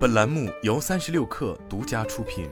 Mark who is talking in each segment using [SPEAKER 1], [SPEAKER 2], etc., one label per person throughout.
[SPEAKER 1] 本栏目由三十六氪独家出品。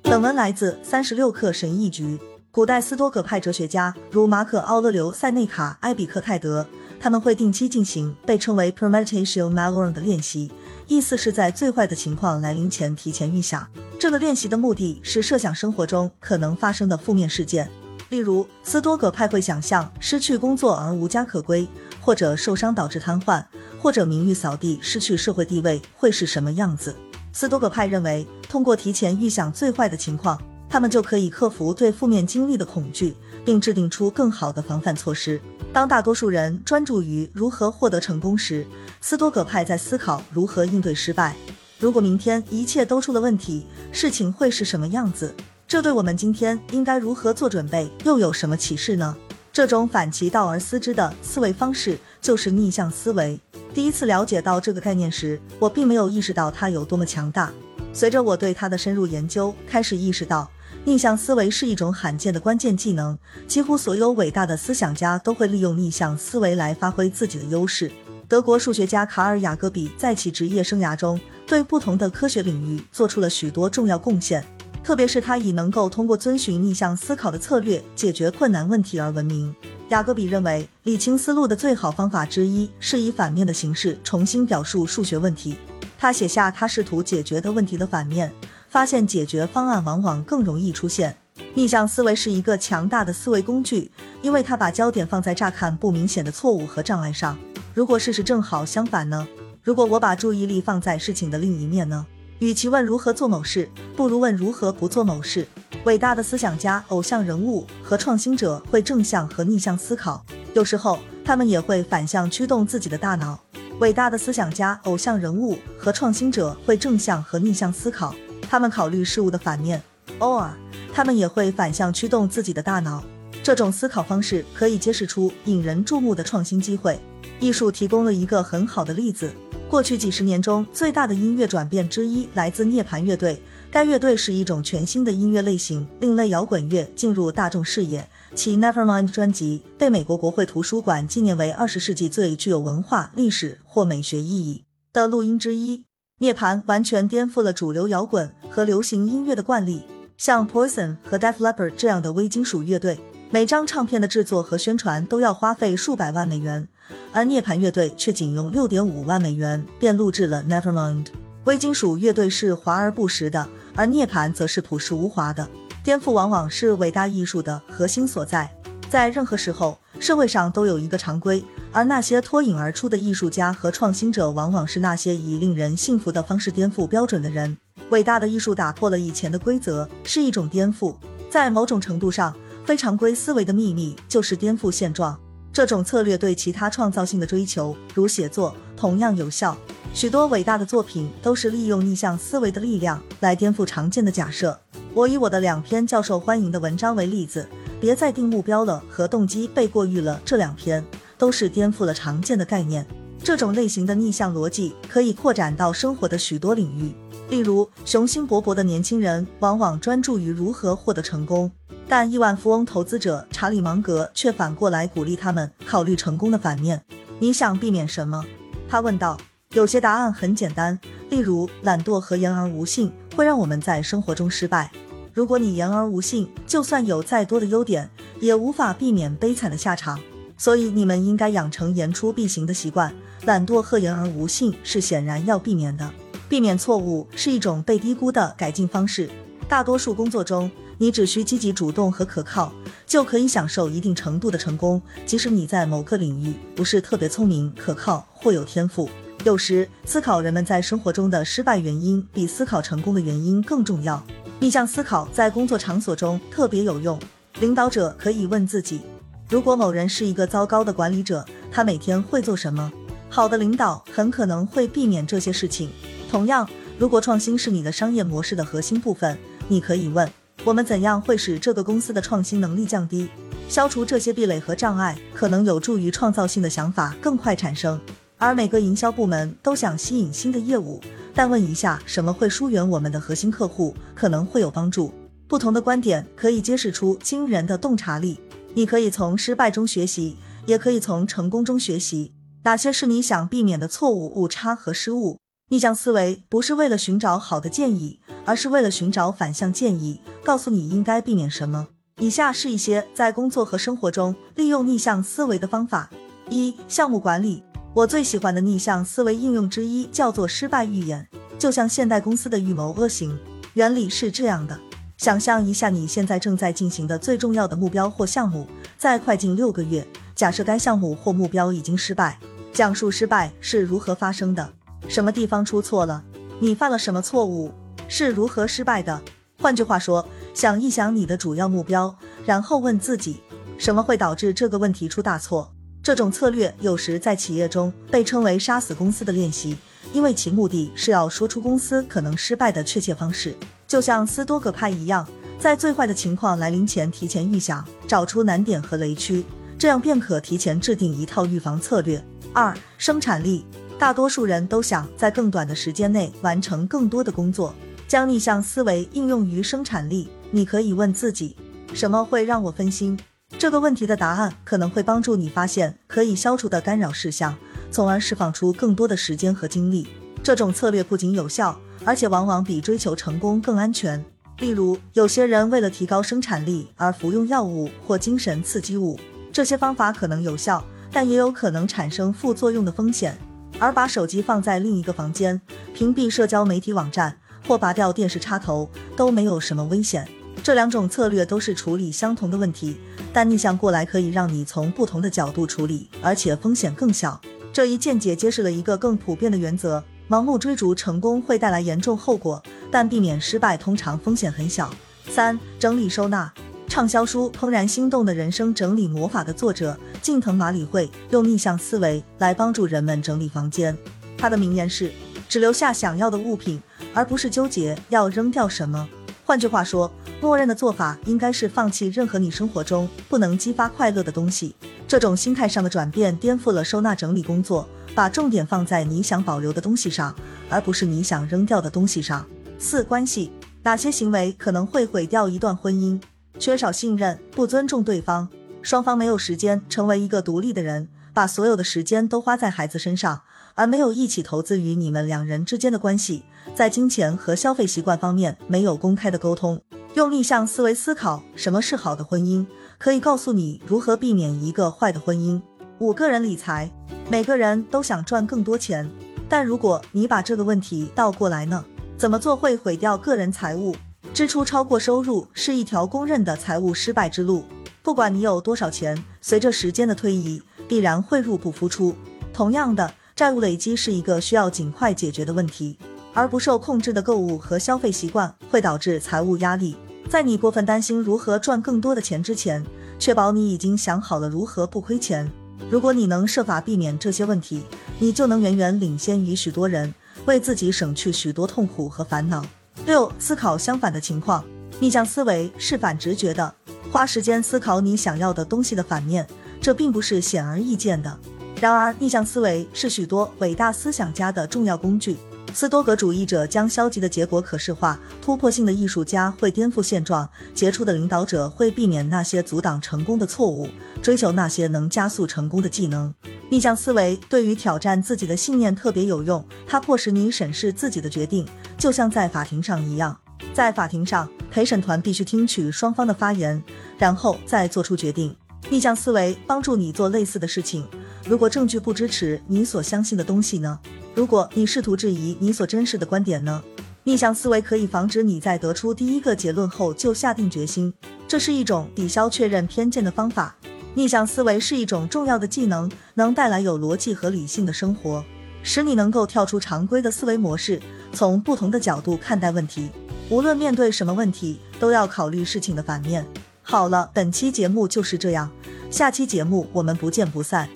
[SPEAKER 2] 本文来自三十六氪神译局。古代斯多葛派哲学家如马可·奥勒留、塞内卡、埃比克泰德，他们会定期进行被称为 premeditation malorum 的练习，意思是在最坏的情况来临前提前预想。这个练习的目的是设想生活中可能发生的负面事件，例如斯多葛派会想象失去工作而无家可归，或者受伤导致瘫痪，或者名誉扫地、失去社会地位会是什么样子。斯多葛派认为，通过提前预想最坏的情况。他们就可以克服对负面经历的恐惧，并制定出更好的防范措施。当大多数人专注于如何获得成功时，斯多葛派在思考如何应对失败。如果明天一切都出了问题，事情会是什么样子？这对我们今天应该如何做准备，又有什么启示呢？这种反其道而思之的思维方式就是逆向思维。第一次了解到这个概念时，我并没有意识到它有多么强大。随着我对它的深入研究，开始意识到。逆向思维是一种罕见的关键技能，几乎所有伟大的思想家都会利用逆向思维来发挥自己的优势。德国数学家卡尔·雅各比在其职业生涯中对不同的科学领域做出了许多重要贡献，特别是他以能够通过遵循逆向思考的策略解决困难问题而闻名。雅各比认为，理清思路的最好方法之一是以反面的形式重新表述数学问题。他写下他试图解决的问题的反面。发现解决方案往往更容易出现。逆向思维是一个强大的思维工具，因为它把焦点放在乍看不明显的错误和障碍上。如果事实正好相反呢？如果我把注意力放在事情的另一面呢？与其问如何做某事，不如问如何不做某事。伟大的思想家、偶像人物和创新者会正向和逆向思考，有时候他们也会反向驱动自己的大脑。伟大的思想家、偶像人物和创新者会正向和逆向思考。他们考虑事物的反面，偶尔他们也会反向驱动自己的大脑。这种思考方式可以揭示出引人注目的创新机会。艺术提供了一个很好的例子。过去几十年中最大的音乐转变之一来自涅槃乐队。该乐队是一种全新的音乐类型——另类摇滚乐进入大众视野。其 Nevermind 专辑被美国国会图书馆纪念为二十世纪最具有文化、历史或美学意义的录音之一。涅槃完全颠覆了主流摇滚和流行音乐的惯例，像 Poison 和 deaflepper 这样的微金属乐队，每张唱片的制作和宣传都要花费数百万美元，而涅槃乐队却仅用六点五万美元便录制了 Nevermind。微金属乐队是华而不实的，而涅槃则是朴实无华的。颠覆往往是伟大艺术的核心所在，在任何时候。社会上都有一个常规，而那些脱颖而出的艺术家和创新者，往往是那些以令人信服的方式颠覆标准的人。伟大的艺术打破了以前的规则，是一种颠覆。在某种程度上，非常规思维的秘密就是颠覆现状。这种策略对其他创造性的追求，如写作，同样有效。许多伟大的作品都是利用逆向思维的力量来颠覆常见的假设。我以我的两篇较受欢迎的文章为例子。别再定目标了和动机被过誉了，这两篇都是颠覆了常见的概念。这种类型的逆向逻辑可以扩展到生活的许多领域，例如雄心勃勃的年轻人往往专注于如何获得成功，但亿万富翁投资者查理芒格却反过来鼓励他们考虑成功的反面。你想避免什么？他问道。有些答案很简单，例如懒惰和言而无信会让我们在生活中失败。如果你言而无信，就算有再多的优点，也无法避免悲惨的下场。所以你们应该养成言出必行的习惯。懒惰和言而无信是显然要避免的。避免错误是一种被低估的改进方式。大多数工作中，你只需积极主动和可靠，就可以享受一定程度的成功，即使你在某个领域不是特别聪明、可靠或有天赋。有时，思考人们在生活中的失败原因，比思考成功的原因更重要。逆向思考在工作场所中特别有用。领导者可以问自己：如果某人是一个糟糕的管理者，他每天会做什么？好的领导很可能会避免这些事情。同样，如果创新是你的商业模式的核心部分，你可以问：我们怎样会使这个公司的创新能力降低？消除这些壁垒和障碍，可能有助于创造性的想法更快产生。而每个营销部门都想吸引新的业务。但问一下，什么会疏远我们的核心客户，可能会有帮助。不同的观点可以揭示出惊人的洞察力。你可以从失败中学习，也可以从成功中学习。哪些是你想避免的错误、误差和失误？逆向思维不是为了寻找好的建议，而是为了寻找反向建议，告诉你应该避免什么。以下是一些在工作和生活中利用逆向思维的方法：一、项目管理。我最喜欢的逆向思维应用之一叫做失败预演，就像现代公司的预谋恶行。原理是这样的：想象一下你现在正在进行的最重要的目标或项目，在快进六个月，假设该项目或目标已经失败。讲述失败是如何发生的，什么地方出错了，你犯了什么错误，是如何失败的。换句话说，想一想你的主要目标，然后问自己，什么会导致这个问题出大错。这种策略有时在企业中被称为“杀死公司”的练习，因为其目的是要说出公司可能失败的确切方式。就像斯多葛派一样，在最坏的情况来临前提前预想，找出难点和雷区，这样便可提前制定一套预防策略。二、生产力，大多数人都想在更短的时间内完成更多的工作。将逆向思维应用于生产力，你可以问自己：什么会让我分心？这个问题的答案可能会帮助你发现可以消除的干扰事项，从而释放出更多的时间和精力。这种策略不仅有效，而且往往比追求成功更安全。例如，有些人为了提高生产力而服用药物或精神刺激物，这些方法可能有效。但也有可能产生副作用的风险，而把手机放在另一个房间、屏蔽社交媒体网站或拔掉电视插头都没有什么危险。这两种策略都是处理相同的问题，但逆向过来可以让你从不同的角度处理，而且风险更小。这一见解揭示了一个更普遍的原则：盲目追逐成功会带来严重后果，但避免失败通常风险很小。三、整理收纳。畅销书《怦然心动的人生整理魔法》的作者近藤麻里惠用逆向思维来帮助人们整理房间。他的名言是：只留下想要的物品，而不是纠结要扔掉什么。换句话说，默认的做法应该是放弃任何你生活中不能激发快乐的东西。这种心态上的转变颠覆了收纳整理工作，把重点放在你想保留的东西上，而不是你想扔掉的东西上。四、关系哪些行为可能会毁掉一段婚姻？缺少信任，不尊重对方，双方没有时间成为一个独立的人，把所有的时间都花在孩子身上，而没有一起投资于你们两人之间的关系。在金钱和消费习惯方面没有公开的沟通，用逆向思维思考什么是好的婚姻，可以告诉你如何避免一个坏的婚姻。五个人理财，每个人都想赚更多钱，但如果你把这个问题倒过来呢？怎么做会毁掉个人财务？支出超过收入是一条公认的财务失败之路。不管你有多少钱，随着时间的推移，必然会入不敷出。同样的，债务累积是一个需要尽快解决的问题，而不受控制的购物和消费习惯会导致财务压力。在你过分担心如何赚更多的钱之前，确保你已经想好了如何不亏钱。如果你能设法避免这些问题，你就能远远领先于许多人，为自己省去许多痛苦和烦恼。六、思考相反的情况，逆向思维是反直觉的，花时间思考你想要的东西的反面，这并不是显而易见的。然而，逆向思维是许多伟大思想家的重要工具。斯多格主义者将消极的结果可视化，突破性的艺术家会颠覆现状，杰出的领导者会避免那些阻挡成功的错误，追求那些能加速成功的技能。逆向思维对于挑战自己的信念特别有用，它迫使你审视自己的决定。就像在法庭上一样，在法庭上，陪审团必须听取双方的发言，然后再做出决定。逆向思维帮助你做类似的事情。如果证据不支持你所相信的东西呢？如果你试图质疑你所珍视的观点呢？逆向思维可以防止你在得出第一个结论后就下定决心。这是一种抵消确认偏见的方法。逆向思维是一种重要的技能，能带来有逻辑和理性的生活。使你能够跳出常规的思维模式，从不同的角度看待问题。无论面对什么问题，都要考虑事情的反面。好了，本期节目就是这样，下期节目我们不见不散。